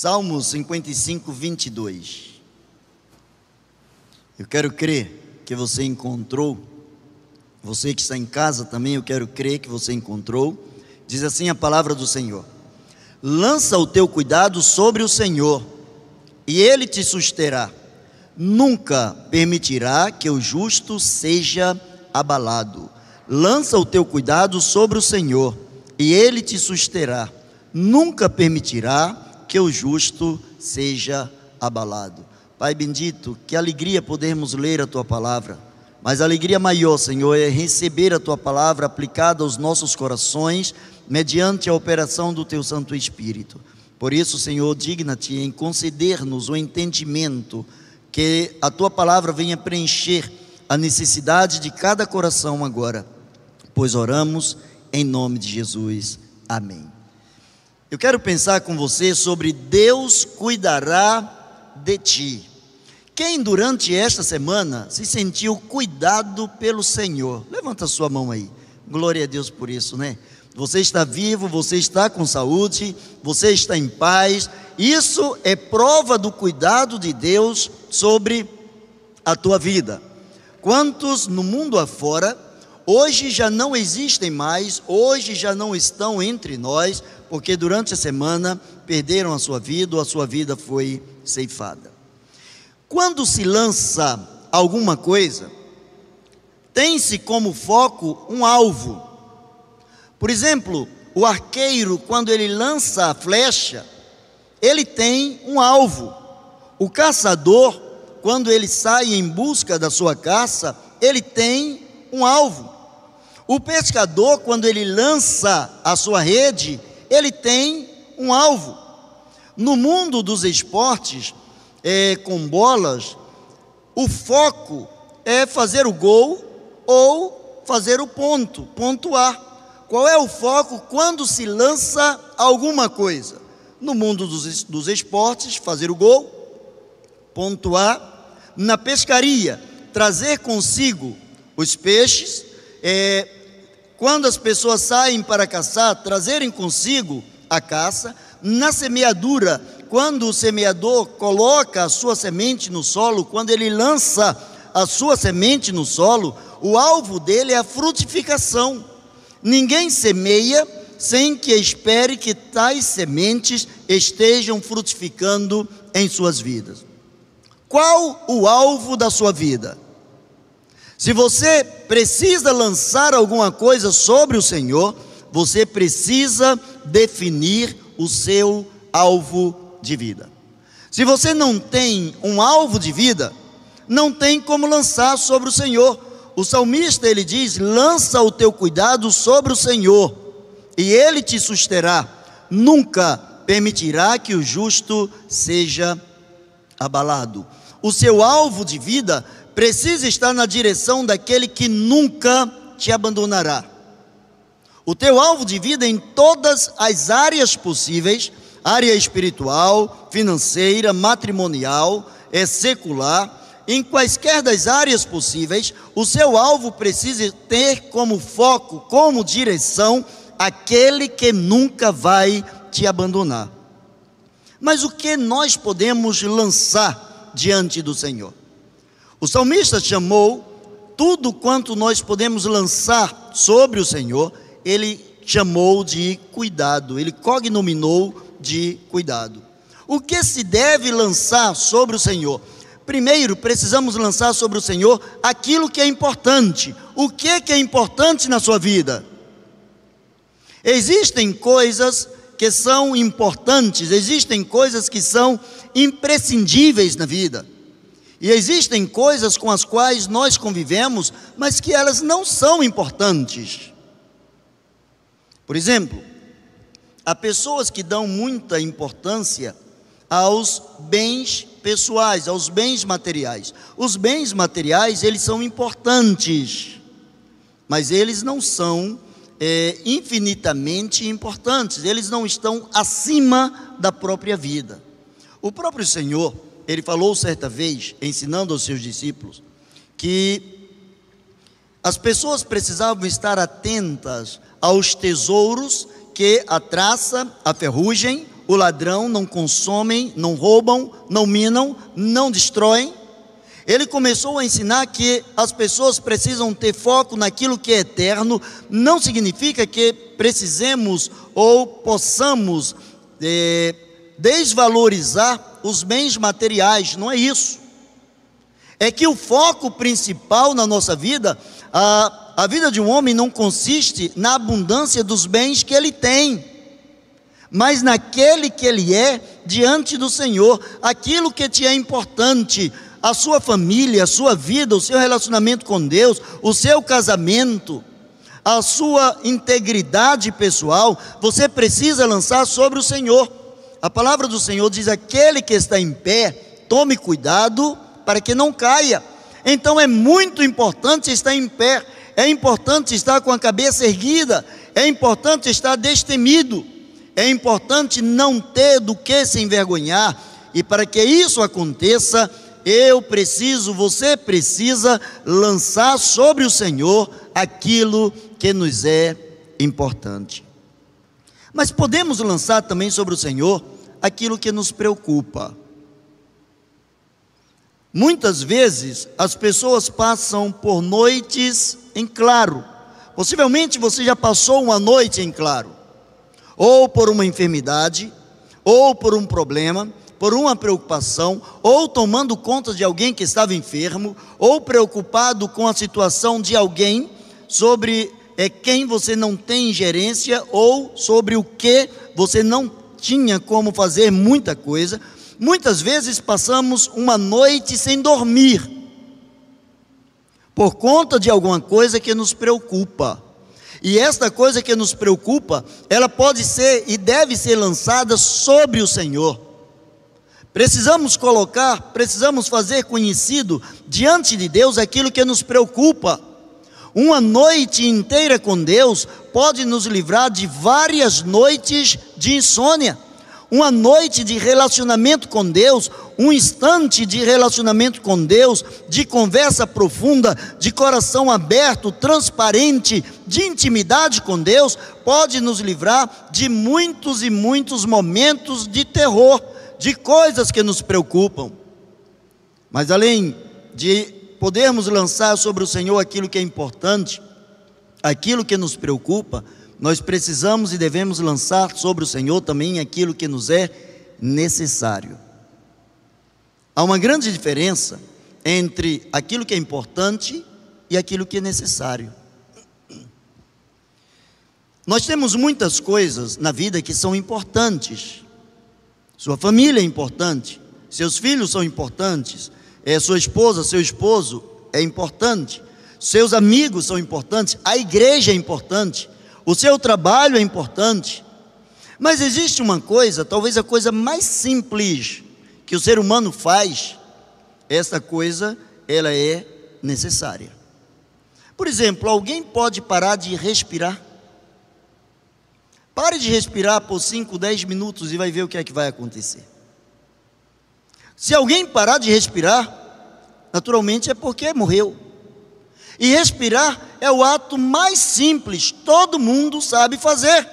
Salmos 55, 22. Eu quero crer que você encontrou, você que está em casa também, eu quero crer que você encontrou. Diz assim a palavra do Senhor: Lança o teu cuidado sobre o Senhor, e ele te susterá. Nunca permitirá que o justo seja abalado. Lança o teu cuidado sobre o Senhor, e ele te susterá. Nunca permitirá que o justo seja abalado. Pai bendito, que alegria podermos ler a tua palavra. Mas a alegria maior, Senhor, é receber a tua palavra aplicada aos nossos corações, mediante a operação do teu Santo Espírito. Por isso, Senhor, digna-te em conceder-nos o entendimento, que a tua palavra venha preencher a necessidade de cada coração agora. Pois oramos em nome de Jesus. Amém. Eu quero pensar com você sobre Deus cuidará de ti. Quem durante esta semana se sentiu cuidado pelo Senhor? Levanta sua mão aí. Glória a Deus por isso, né? Você está vivo, você está com saúde, você está em paz. Isso é prova do cuidado de Deus sobre a tua vida. Quantos no mundo afora hoje já não existem mais, hoje já não estão entre nós, porque durante a semana perderam a sua vida ou a sua vida foi ceifada. Quando se lança alguma coisa, tem-se como foco um alvo. Por exemplo, o arqueiro, quando ele lança a flecha, ele tem um alvo. O caçador, quando ele sai em busca da sua caça, ele tem um alvo. O pescador, quando ele lança a sua rede, ele tem um alvo. No mundo dos esportes, é, com bolas, o foco é fazer o gol ou fazer o ponto, pontuar. Qual é o foco quando se lança alguma coisa? No mundo dos, dos esportes, fazer o gol, pontuar. Na pescaria, trazer consigo os peixes. É, quando as pessoas saem para caçar, trazerem consigo a caça. Na semeadura, quando o semeador coloca a sua semente no solo, quando ele lança a sua semente no solo, o alvo dele é a frutificação. Ninguém semeia sem que espere que tais sementes estejam frutificando em suas vidas. Qual o alvo da sua vida? Se você precisa lançar alguma coisa sobre o Senhor, você precisa definir o seu alvo de vida. Se você não tem um alvo de vida, não tem como lançar sobre o Senhor. O salmista ele diz: "Lança o teu cuidado sobre o Senhor, e ele te susterá. Nunca permitirá que o justo seja abalado." O seu alvo de vida precisa estar na direção daquele que nunca te abandonará. O teu alvo de vida em todas as áreas possíveis, área espiritual, financeira, matrimonial, é secular, em quaisquer das áreas possíveis, o seu alvo precisa ter como foco, como direção, aquele que nunca vai te abandonar. Mas o que nós podemos lançar diante do Senhor? O salmista chamou tudo quanto nós podemos lançar sobre o Senhor, ele chamou de cuidado, ele cognominou de cuidado. O que se deve lançar sobre o Senhor? Primeiro, precisamos lançar sobre o Senhor aquilo que é importante. O que, que é importante na sua vida? Existem coisas que são importantes, existem coisas que são imprescindíveis na vida. E existem coisas com as quais nós convivemos, mas que elas não são importantes. Por exemplo, há pessoas que dão muita importância aos bens pessoais, aos bens materiais. Os bens materiais, eles são importantes, mas eles não são é, infinitamente importantes, eles não estão acima da própria vida. O próprio Senhor, ele falou certa vez, ensinando aos seus discípulos, que as pessoas precisavam estar atentas aos tesouros que a traça, a ferrugem o ladrão, não consomem, não roubam, não minam, não destroem. Ele começou a ensinar que as pessoas precisam ter foco naquilo que é eterno, não significa que precisemos ou possamos é, desvalorizar os bens materiais, não é isso. É que o foco principal na nossa vida, a, a vida de um homem não consiste na abundância dos bens que ele tem, mas naquele que ele é diante do Senhor, aquilo que te é importante, a sua família, a sua vida, o seu relacionamento com Deus, o seu casamento, a sua integridade pessoal, você precisa lançar sobre o Senhor. A palavra do Senhor diz: aquele que está em pé, tome cuidado para que não caia. Então é muito importante estar em pé, é importante estar com a cabeça erguida, é importante estar destemido, é importante não ter do que se envergonhar, e para que isso aconteça, eu preciso, você precisa lançar sobre o Senhor aquilo que nos é importante. Mas podemos lançar também sobre o Senhor aquilo que nos preocupa. Muitas vezes as pessoas passam por noites em claro. Possivelmente você já passou uma noite em claro, ou por uma enfermidade, ou por um problema, por uma preocupação, ou tomando conta de alguém que estava enfermo, ou preocupado com a situação de alguém sobre é, quem você não tem gerência, ou sobre o que você não tinha como fazer muita coisa. Muitas vezes passamos uma noite sem dormir, por conta de alguma coisa que nos preocupa. E esta coisa que nos preocupa, ela pode ser e deve ser lançada sobre o Senhor. Precisamos colocar, precisamos fazer conhecido diante de Deus aquilo que nos preocupa. Uma noite inteira com Deus pode nos livrar de várias noites de insônia. Uma noite de relacionamento com Deus, um instante de relacionamento com Deus, de conversa profunda, de coração aberto, transparente, de intimidade com Deus, pode nos livrar de muitos e muitos momentos de terror de coisas que nos preocupam. Mas além de podermos lançar sobre o Senhor aquilo que é importante, aquilo que nos preocupa, nós precisamos e devemos lançar sobre o Senhor também aquilo que nos é necessário. Há uma grande diferença entre aquilo que é importante e aquilo que é necessário. Nós temos muitas coisas na vida que são importantes, sua família é importante, seus filhos são importantes, é, sua esposa, seu esposo é importante, seus amigos são importantes, a igreja é importante, o seu trabalho é importante. Mas existe uma coisa, talvez a coisa mais simples que o ser humano faz, esta coisa, ela é necessária. Por exemplo, alguém pode parar de respirar? Pare de respirar por 5, 10 minutos e vai ver o que é que vai acontecer. Se alguém parar de respirar, naturalmente é porque morreu. E respirar é o ato mais simples, todo mundo sabe fazer.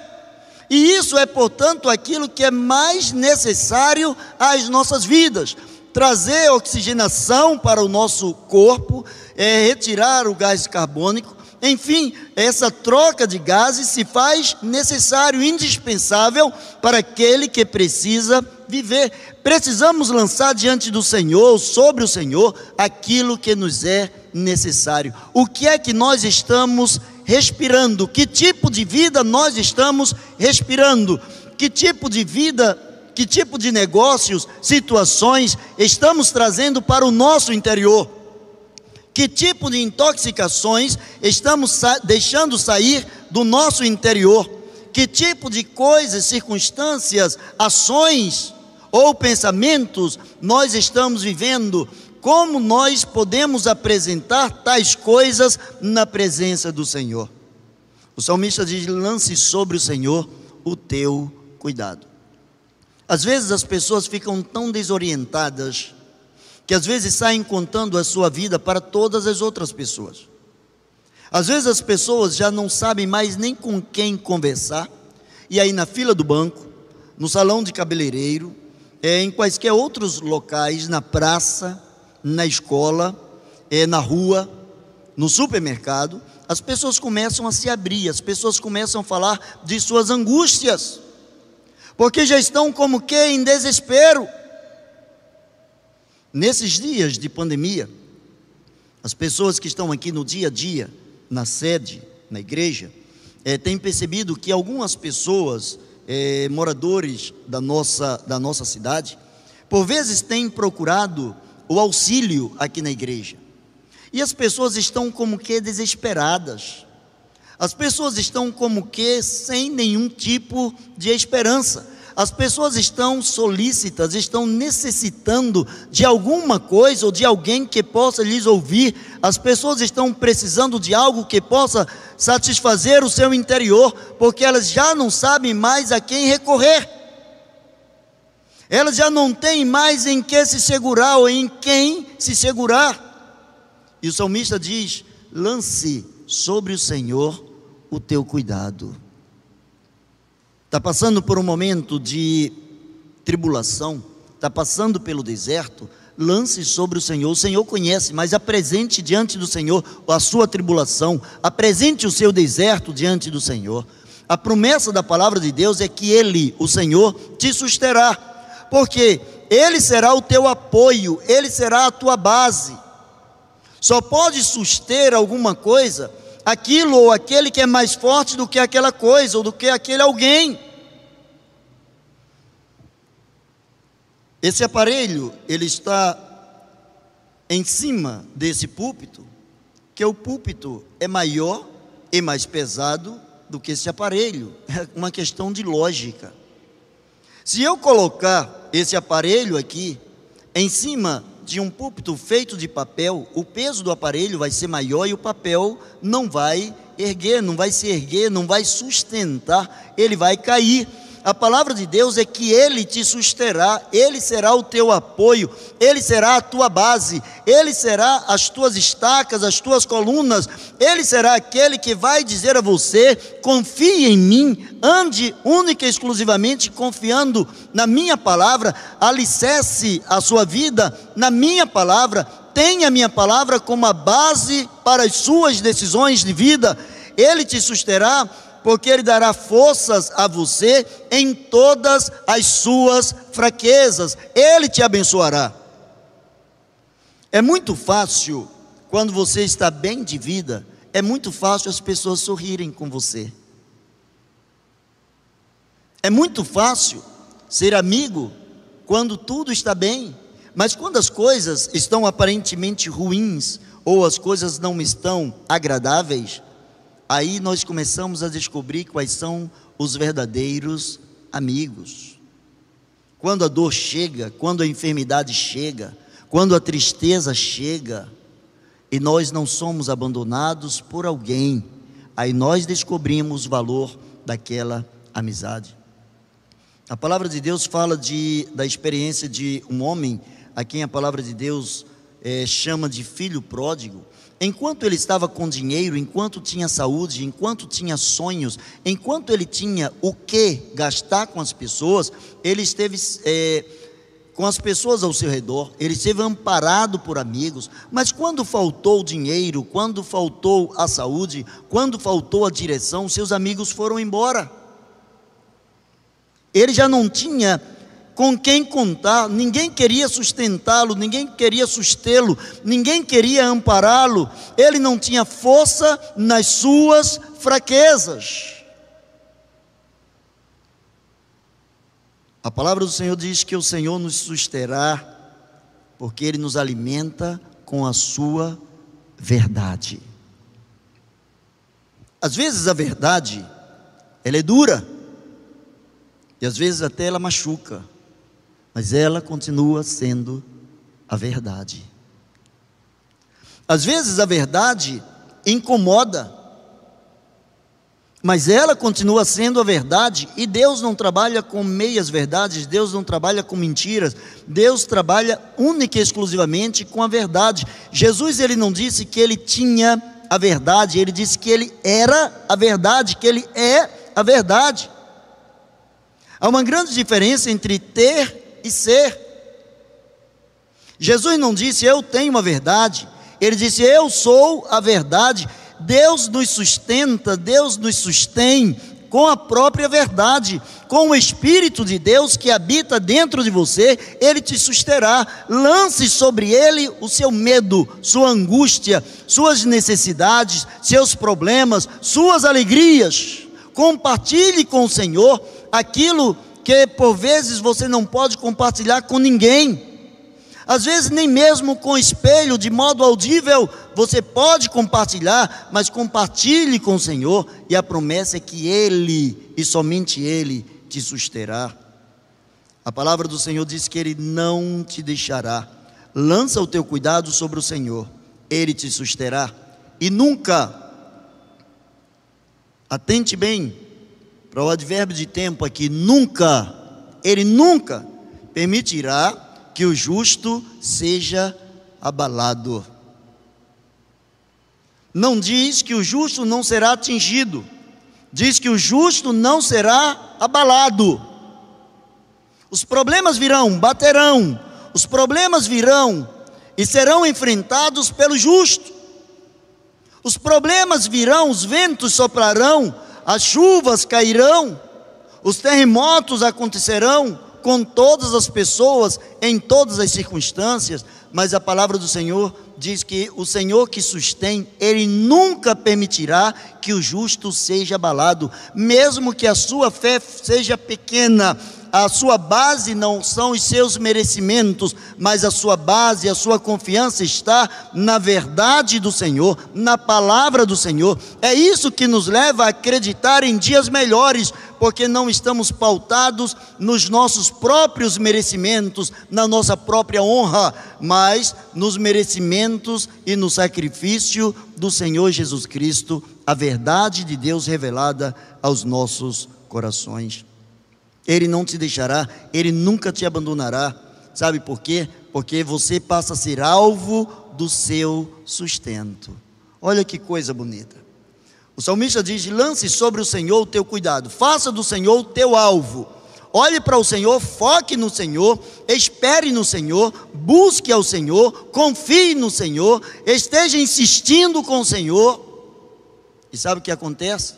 E isso é, portanto, aquilo que é mais necessário às nossas vidas. Trazer oxigenação para o nosso corpo, é, retirar o gás carbônico, enfim, essa troca de gases se faz necessário, indispensável para aquele que precisa viver. Precisamos lançar diante do Senhor, sobre o Senhor, aquilo que nos é necessário. O que é que nós estamos respirando? Que tipo de vida nós estamos respirando? Que tipo de vida, que tipo de negócios, situações estamos trazendo para o nosso interior? Que tipo de intoxicações estamos sa deixando sair do nosso interior? Que tipo de coisas, circunstâncias, ações ou pensamentos nós estamos vivendo? Como nós podemos apresentar tais coisas na presença do Senhor? O salmista diz: lance sobre o Senhor o teu cuidado. Às vezes as pessoas ficam tão desorientadas que às vezes saem contando a sua vida para todas as outras pessoas. Às vezes as pessoas já não sabem mais nem com quem conversar, e aí na fila do banco, no salão de cabeleireiro, é, em quaisquer outros locais, na praça, na escola, é, na rua, no supermercado, as pessoas começam a se abrir, as pessoas começam a falar de suas angústias, porque já estão como que em desespero. Nesses dias de pandemia, as pessoas que estão aqui no dia a dia, na sede, na igreja, é, têm percebido que algumas pessoas, é, moradores da nossa, da nossa cidade, por vezes têm procurado o auxílio aqui na igreja. E as pessoas estão como que desesperadas. As pessoas estão como que sem nenhum tipo de esperança. As pessoas estão solícitas, estão necessitando de alguma coisa ou de alguém que possa lhes ouvir. As pessoas estão precisando de algo que possa satisfazer o seu interior, porque elas já não sabem mais a quem recorrer. Elas já não têm mais em que se segurar ou em quem se segurar. E o salmista diz: lance sobre o Senhor o teu cuidado. Está passando por um momento de tribulação, está passando pelo deserto, lance sobre o Senhor. O Senhor conhece, mas apresente diante do Senhor a sua tribulação, apresente o seu deserto diante do Senhor. A promessa da palavra de Deus é que Ele, o Senhor, te susterá, porque Ele será o teu apoio, Ele será a tua base. Só pode suster alguma coisa aquilo ou aquele que é mais forte do que aquela coisa ou do que aquele alguém. Esse aparelho, ele está em cima desse púlpito, que o púlpito é maior e mais pesado do que esse aparelho. É uma questão de lógica. Se eu colocar esse aparelho aqui em cima de um púlpito feito de papel, o peso do aparelho vai ser maior e o papel não vai erguer, não vai se erguer, não vai sustentar, ele vai cair. A palavra de Deus é que Ele te susterá, Ele será o teu apoio, Ele será a tua base, Ele será as tuas estacas, as tuas colunas, Ele será aquele que vai dizer a você: confie em mim, ande única e exclusivamente confiando na minha palavra, alicerce a sua vida na minha palavra, tenha a minha palavra como a base para as suas decisões de vida, Ele te susterá porque Ele dará forças a você em todas as suas fraquezas, Ele te abençoará. É muito fácil, quando você está bem de vida, é muito fácil as pessoas sorrirem com você. É muito fácil ser amigo quando tudo está bem, mas quando as coisas estão aparentemente ruins ou as coisas não estão agradáveis, aí nós começamos a descobrir quais são os verdadeiros amigos. Quando a dor chega, quando a enfermidade chega, quando a tristeza chega, e nós não somos abandonados por alguém, aí nós descobrimos o valor daquela amizade. A palavra de Deus fala de, da experiência de um homem a quem a palavra de Deus é, chama de filho pródigo. Enquanto ele estava com dinheiro, enquanto tinha saúde, enquanto tinha sonhos, enquanto ele tinha o que gastar com as pessoas, ele esteve é, com as pessoas ao seu redor, ele esteve amparado por amigos, mas quando faltou o dinheiro, quando faltou a saúde, quando faltou a direção, seus amigos foram embora. Ele já não tinha com quem contar, ninguém queria sustentá-lo, ninguém queria sustê-lo, ninguém queria ampará-lo, ele não tinha força nas suas fraquezas. A palavra do Senhor diz que o Senhor nos susterá, porque Ele nos alimenta com a Sua verdade. Às vezes a verdade, ela é dura, e às vezes até ela machuca mas ela continua sendo a verdade. Às vezes a verdade incomoda, mas ela continua sendo a verdade, e Deus não trabalha com meias verdades, Deus não trabalha com mentiras, Deus trabalha única e exclusivamente com a verdade. Jesus ele não disse que ele tinha a verdade, ele disse que ele era a verdade, que ele é a verdade. Há uma grande diferença entre ter e ser. Jesus não disse eu tenho a verdade, ele disse eu sou a verdade. Deus nos sustenta, Deus nos sustém com a própria verdade, com o Espírito de Deus que habita dentro de você, ele te susterá. Lance sobre ele o seu medo, sua angústia, suas necessidades, seus problemas, suas alegrias. Compartilhe com o Senhor aquilo que por vezes você não pode compartilhar com ninguém. Às vezes, nem mesmo com espelho, de modo audível, você pode compartilhar, mas compartilhe com o Senhor, e a promessa é que Ele, e somente Ele, te susterá. A palavra do Senhor diz que Ele não te deixará. Lança o teu cuidado sobre o Senhor, Ele te susterá. E nunca, atente bem para o advérbio de tempo aqui, nunca, Ele nunca permitirá que o justo seja abalado. Não diz que o justo não será atingido, diz que o justo não será abalado. Os problemas virão, baterão, os problemas virão e serão enfrentados pelo justo. Os problemas virão, os ventos soprarão, as chuvas cairão, os terremotos acontecerão, com todas as pessoas, em todas as circunstâncias, mas a palavra do Senhor diz que o Senhor que sustém, Ele nunca permitirá que o justo seja abalado, mesmo que a sua fé seja pequena, a sua base não são os seus merecimentos, mas a sua base, a sua confiança está na verdade do Senhor, na palavra do Senhor. É isso que nos leva a acreditar em dias melhores, porque não estamos pautados nos nossos próprios merecimentos, na nossa própria honra, mas nos merecimentos e no sacrifício do Senhor Jesus Cristo, a verdade de Deus revelada aos nossos corações. Ele não te deixará, ele nunca te abandonará. Sabe por quê? Porque você passa a ser alvo do seu sustento. Olha que coisa bonita. O salmista diz: lance sobre o Senhor o teu cuidado, faça do Senhor o teu alvo. Olhe para o Senhor, foque no Senhor, espere no Senhor, busque ao Senhor, confie no Senhor, esteja insistindo com o Senhor. E sabe o que acontece?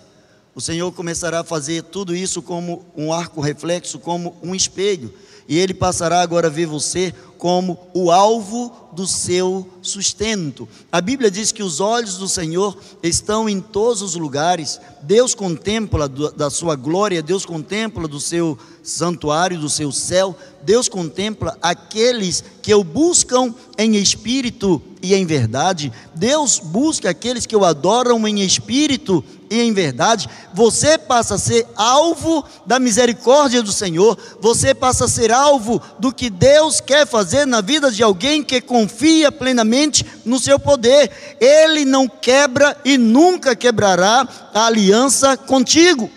O Senhor começará a fazer tudo isso como um arco reflexo, como um espelho, e Ele passará agora a ver você como o alvo do seu sustento. A Bíblia diz que os olhos do Senhor estão em todos os lugares. Deus contempla da sua glória, Deus contempla do seu santuário, do seu céu. Deus contempla aqueles que o buscam em espírito e em verdade. Deus busca aqueles que o adoram em espírito e em verdade. Você passa a ser alvo da misericórdia do Senhor. Você passa a ser alvo do que Deus quer fazer na vida de alguém que confia plenamente no seu poder. Ele não quebra e nunca quebrará a aliança contigo.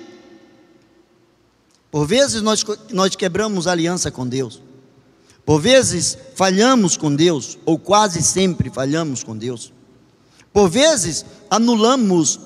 Por vezes nós, nós quebramos aliança com Deus. Por vezes falhamos com Deus, ou quase sempre falhamos com Deus. Por vezes anulamos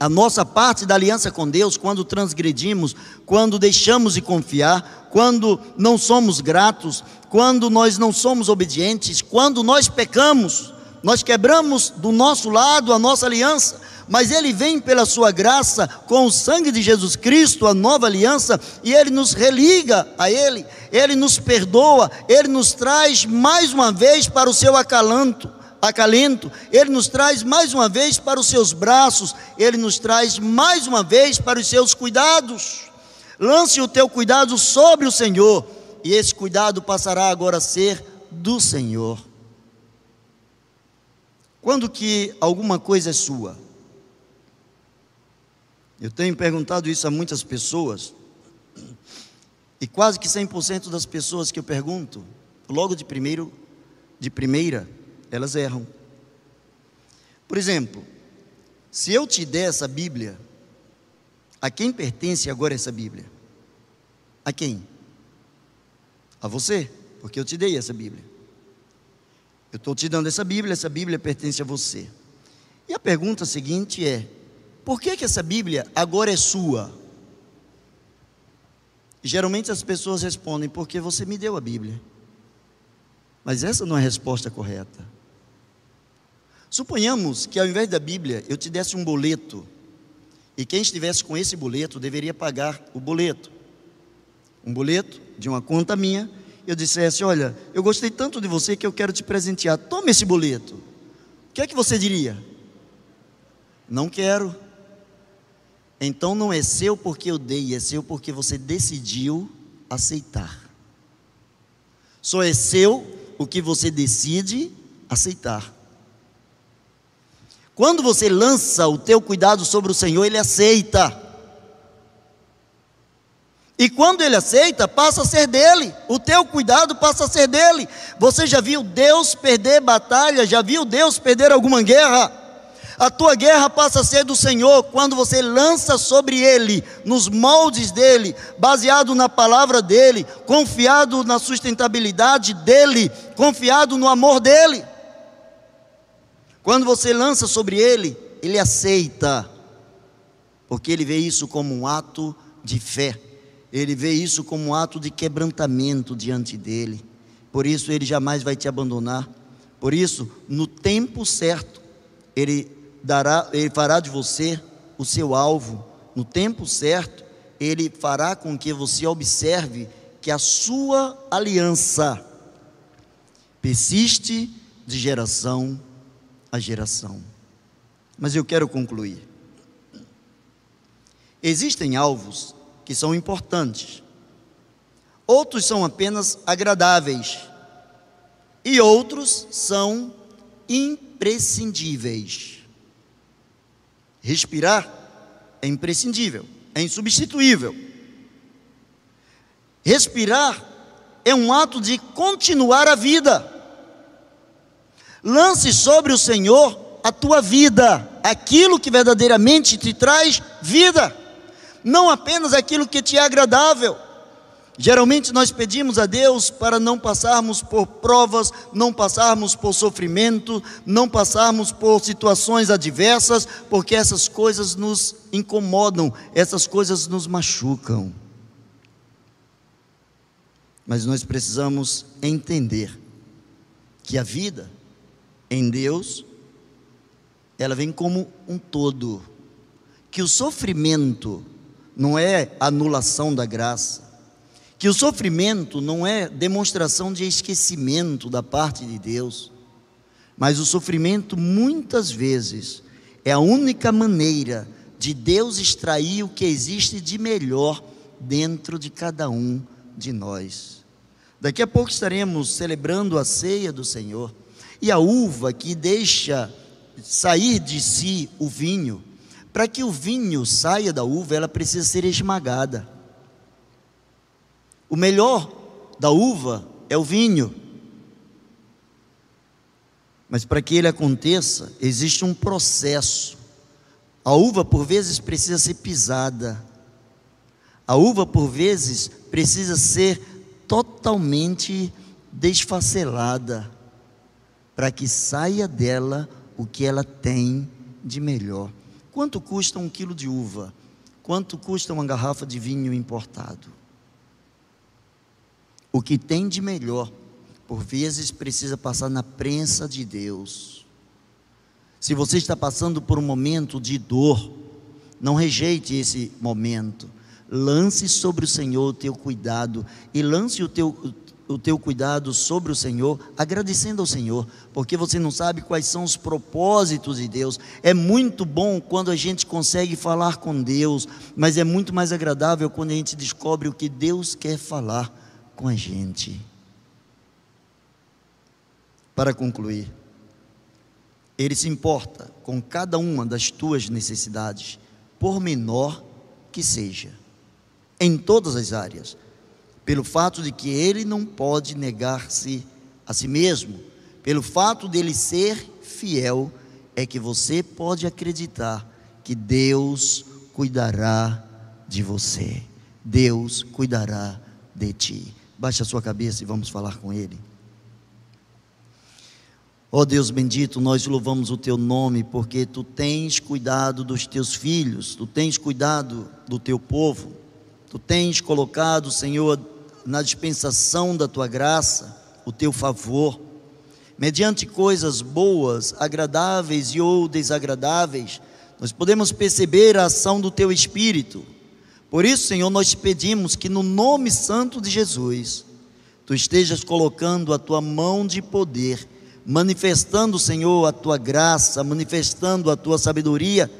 a nossa parte da aliança com Deus quando transgredimos, quando deixamos de confiar, quando não somos gratos, quando nós não somos obedientes, quando nós pecamos, nós quebramos do nosso lado a nossa aliança, mas Ele vem pela Sua graça, com o sangue de Jesus Cristo, a nova aliança, e Ele nos religa a Ele, Ele nos perdoa, Ele nos traz mais uma vez para o seu acalanto, acalento, Ele nos traz mais uma vez para os seus braços, Ele nos traz mais uma vez para os seus cuidados. Lance o teu cuidado sobre o Senhor, e esse cuidado passará agora a ser do Senhor. Quando que alguma coisa é sua? Eu tenho perguntado isso a muitas pessoas, e quase que 100% das pessoas que eu pergunto, logo de primeiro, de primeira, elas erram. Por exemplo, se eu te der essa Bíblia, a quem pertence agora essa Bíblia? A quem? A você, porque eu te dei essa Bíblia. Eu estou te dando essa Bíblia, essa Bíblia pertence a você. E a pergunta seguinte é: por que, que essa Bíblia agora é sua? Geralmente as pessoas respondem: porque você me deu a Bíblia. Mas essa não é a resposta correta. Suponhamos que ao invés da Bíblia eu te desse um boleto, e quem estivesse com esse boleto deveria pagar o boleto. Um boleto de uma conta minha, eu dissesse: Olha, eu gostei tanto de você que eu quero te presentear, toma esse boleto. O que é que você diria? Não quero. Então não é seu porque eu dei, é seu porque você decidiu aceitar. Só é seu o que você decide aceitar. Quando você lança o teu cuidado sobre o Senhor, ele aceita. E quando ele aceita, passa a ser dele. O teu cuidado passa a ser dele. Você já viu Deus perder batalha? Já viu Deus perder alguma guerra? A tua guerra passa a ser do Senhor quando você lança sobre Ele, nos moldes dele, baseado na palavra dele, confiado na sustentabilidade dele, confiado no amor dele. Quando você lança sobre Ele, Ele aceita, porque Ele vê isso como um ato de fé, Ele vê isso como um ato de quebrantamento diante dele. Por isso, Ele jamais vai te abandonar. Por isso, no tempo certo, Ele dará, ele fará de você o seu alvo. No tempo certo, ele fará com que você observe que a sua aliança persiste de geração a geração. Mas eu quero concluir. Existem alvos que são importantes, outros são apenas agradáveis, e outros são imprescindíveis. Respirar é imprescindível, é insubstituível. Respirar é um ato de continuar a vida. Lance sobre o Senhor a tua vida, aquilo que verdadeiramente te traz vida, não apenas aquilo que te é agradável. Geralmente nós pedimos a Deus para não passarmos por provas, não passarmos por sofrimento, não passarmos por situações adversas, porque essas coisas nos incomodam, essas coisas nos machucam. Mas nós precisamos entender que a vida em Deus, ela vem como um todo, que o sofrimento não é anulação da graça, que o sofrimento não é demonstração de esquecimento da parte de Deus, mas o sofrimento muitas vezes é a única maneira de Deus extrair o que existe de melhor dentro de cada um de nós. Daqui a pouco estaremos celebrando a ceia do Senhor, e a uva que deixa sair de si o vinho, para que o vinho saia da uva, ela precisa ser esmagada. O melhor da uva é o vinho. Mas para que ele aconteça, existe um processo. A uva, por vezes, precisa ser pisada. A uva, por vezes, precisa ser totalmente desfacelada, para que saia dela o que ela tem de melhor. Quanto custa um quilo de uva? Quanto custa uma garrafa de vinho importado? O que tem de melhor, por vezes precisa passar na prensa de Deus. Se você está passando por um momento de dor, não rejeite esse momento. Lance sobre o Senhor o teu cuidado e lance o teu, o teu cuidado sobre o Senhor, agradecendo ao Senhor, porque você não sabe quais são os propósitos de Deus. É muito bom quando a gente consegue falar com Deus, mas é muito mais agradável quando a gente descobre o que Deus quer falar com a gente. Para concluir, Ele se importa com cada uma das tuas necessidades, por menor que seja, em todas as áreas, pelo fato de que Ele não pode negar-se a si mesmo, pelo fato dele ser fiel, é que você pode acreditar que Deus cuidará de você, Deus cuidará de ti. Baixe a sua cabeça e vamos falar com Ele. Ó oh Deus bendito, nós louvamos o Teu nome, porque Tu tens cuidado dos Teus filhos, Tu tens cuidado do Teu povo. Tu tens colocado, Senhor, na dispensação da tua graça, o teu favor, mediante coisas boas, agradáveis e ou desagradáveis, nós podemos perceber a ação do teu Espírito. Por isso, Senhor, nós te pedimos que no nome santo de Jesus, tu estejas colocando a tua mão de poder, manifestando, Senhor, a tua graça, manifestando a tua sabedoria,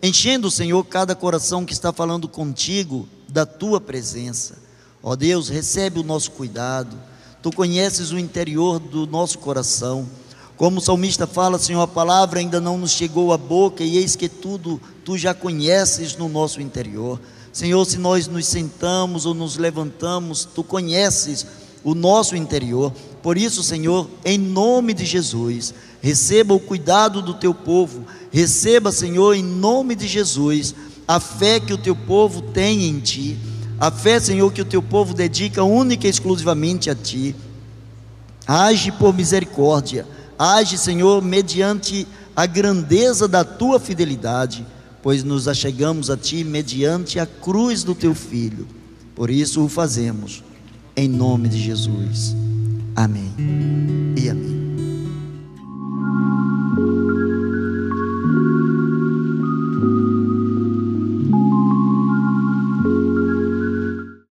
enchendo, Senhor, cada coração que está falando contigo da tua presença. Ó Deus, recebe o nosso cuidado. Tu conheces o interior do nosso coração. Como o salmista fala, Senhor, a palavra ainda não nos chegou à boca e eis que tudo tu já conheces no nosso interior. Senhor, se nós nos sentamos ou nos levantamos, tu conheces o nosso interior. Por isso, Senhor, em nome de Jesus, receba o cuidado do teu povo, receba, Senhor, em nome de Jesus, a fé que o teu povo tem em ti, a fé, Senhor, que o teu povo dedica única e exclusivamente a ti. Age por misericórdia Age, Senhor, mediante a grandeza da tua fidelidade, pois nos achegamos a ti mediante a cruz do teu filho. Por isso o fazemos, em nome de Jesus. Amém e amém.